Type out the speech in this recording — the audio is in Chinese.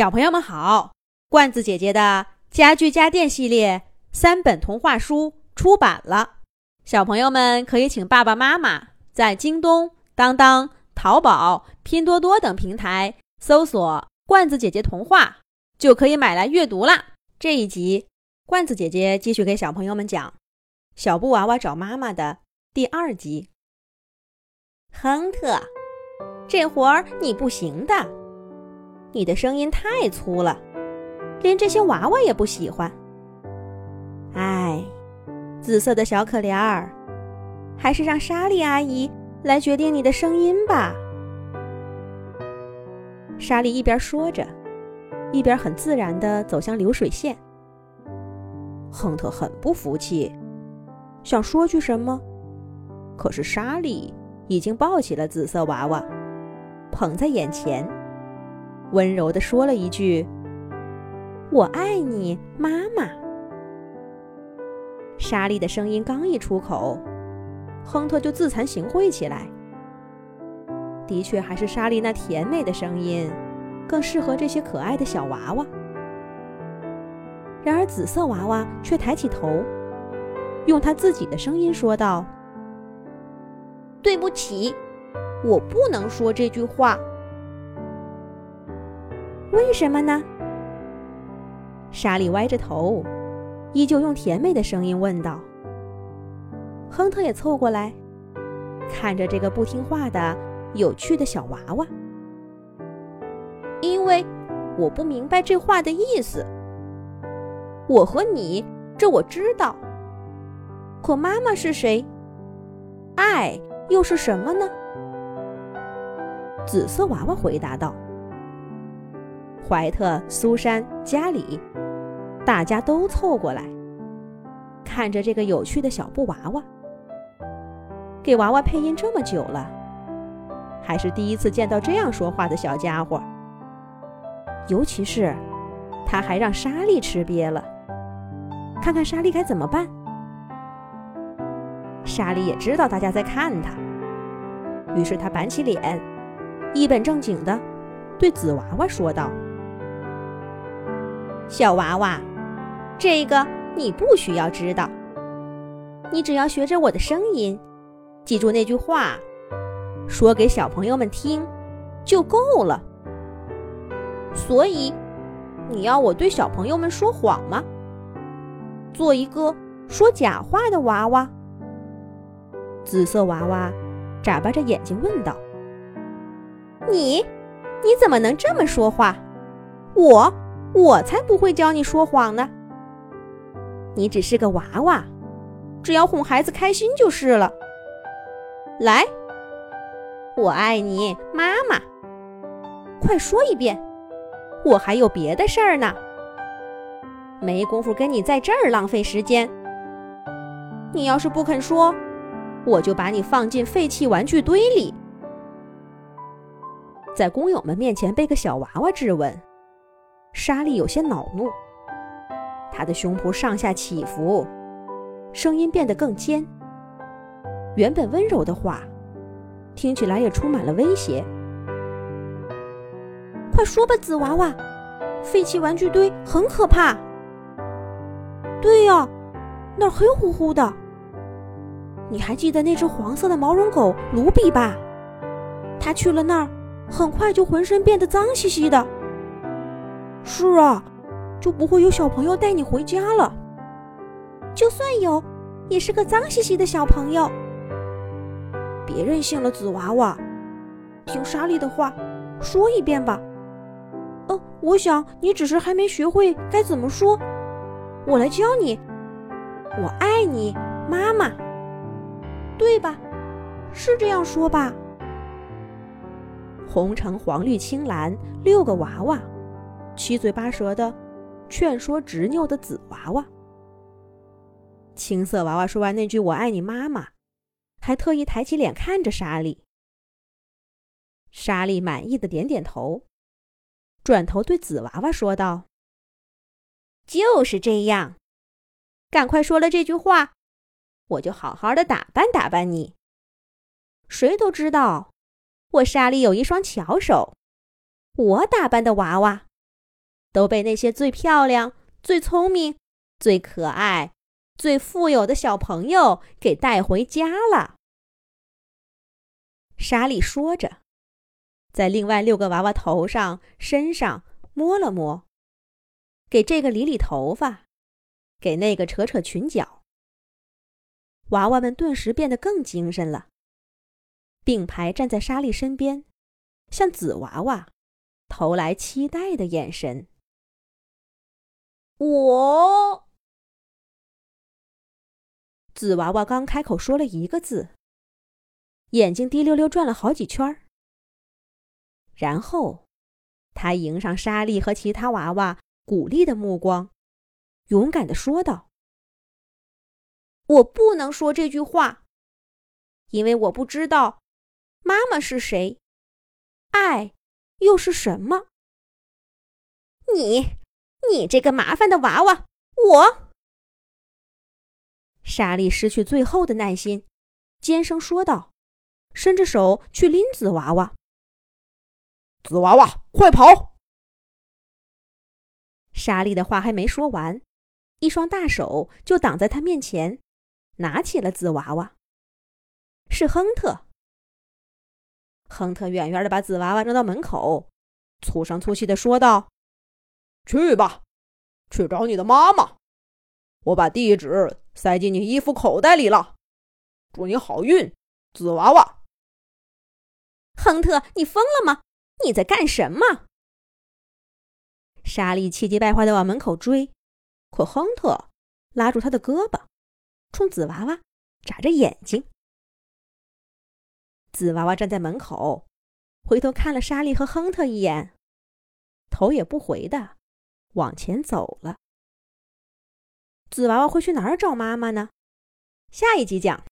小朋友们好，罐子姐姐的家具家电系列三本童话书出版了，小朋友们可以请爸爸妈妈在京东、当当、淘宝、拼多多等平台搜索“罐子姐姐童话”，就可以买来阅读啦。这一集，罐子姐姐继续给小朋友们讲《小布娃娃找妈妈》的第二集。亨特，这活儿你不行的。你的声音太粗了，连这些娃娃也不喜欢。哎，紫色的小可怜儿，还是让莎莉阿姨来决定你的声音吧。莎莉一边说着，一边很自然地走向流水线。亨特很不服气，想说句什么，可是莎莉已经抱起了紫色娃娃，捧在眼前。温柔地说了一句：“我爱你，妈妈。”莎莉的声音刚一出口，亨特就自惭形秽起来。的确，还是莎莉那甜美的声音更适合这些可爱的小娃娃。然而，紫色娃娃却抬起头，用他自己的声音说道：“对不起，我不能说这句话。”为什么呢？莎莉歪着头，依旧用甜美的声音问道。亨特也凑过来，看着这个不听话的有趣的小娃娃。因为我不明白这话的意思。我和你，这我知道。可妈妈是谁？爱又是什么呢？紫色娃娃回答道。怀特、苏珊、加里，大家都凑过来，看着这个有趣的小布娃娃。给娃娃配音这么久了，还是第一次见到这样说话的小家伙。尤其是，他还让莎莉吃瘪了。看看莎莉该怎么办。莎莉也知道大家在看他，于是他板起脸，一本正经的对紫娃娃说道。小娃娃，这个你不需要知道。你只要学着我的声音，记住那句话，说给小朋友们听，就够了。所以，你要我对小朋友们说谎吗？做一个说假话的娃娃？紫色娃娃眨巴着眼睛问道：“你，你怎么能这么说话？我？”我才不会教你说谎呢！你只是个娃娃，只要哄孩子开心就是了。来，我爱你，妈妈。快说一遍，我还有别的事儿呢，没工夫跟你在这儿浪费时间。你要是不肯说，我就把你放进废弃玩具堆里。在工友们面前被个小娃娃质问。莎莉有些恼怒，她的胸脯上下起伏，声音变得更尖。原本温柔的话，听起来也充满了威胁。快说吧，紫娃娃，废弃玩具堆很可怕。对呀，那儿黑乎乎的。你还记得那只黄色的毛绒狗卢比吧？它去了那儿，很快就浑身变得脏兮兮的。是啊，就不会有小朋友带你回家了。就算有，也是个脏兮兮的小朋友。别任性了，紫娃娃，听莎莉的话，说一遍吧。呃，我想你只是还没学会该怎么说，我来教你。我爱你，妈妈，对吧？是这样说吧？红橙黄绿青蓝六个娃娃。七嘴八舌的劝说执拗的紫娃娃，青色娃娃说完那句“我爱你，妈妈”，还特意抬起脸看着莎莉。莎莉满意的点点头，转头对紫娃娃说道：“就是这样，赶快说了这句话，我就好好的打扮打扮你。谁都知道，我莎莉有一双巧手，我打扮的娃娃。”都被那些最漂亮、最聪明、最可爱、最富有的小朋友给带回家了。莎莉说着，在另外六个娃娃头上、身上摸了摸，给这个理理头发，给那个扯扯裙角。娃娃们顿时变得更精神了，并排站在莎莉身边，向紫娃娃投来期待的眼神。我，紫娃娃刚开口说了一个字。眼睛滴溜溜转了好几圈儿，然后，他迎上莎莉和其他娃娃鼓励的目光，勇敢的说道：“我不能说这句话，因为我不知道妈妈是谁，爱又是什么。你，你这个麻烦的娃娃，我……”莎莉失去最后的耐心，尖声说道。伸着手去拎紫娃娃，紫娃娃，快跑！莎莉的话还没说完，一双大手就挡在她面前，拿起了紫娃娃。是亨特。亨特远远的把紫娃娃扔到门口，粗声粗气的说道：“去吧，去找你的妈妈。我把地址塞进你衣服口袋里了。祝你好运，紫娃娃。”亨特，你疯了吗？你在干什么？莎莉气急败坏的往门口追，可亨特拉住他的胳膊，冲紫娃娃眨着眼睛。紫娃娃站在门口，回头看了莎莉和亨特一眼，头也不回的往前走了。紫娃娃会去哪儿找妈妈呢？下一集讲。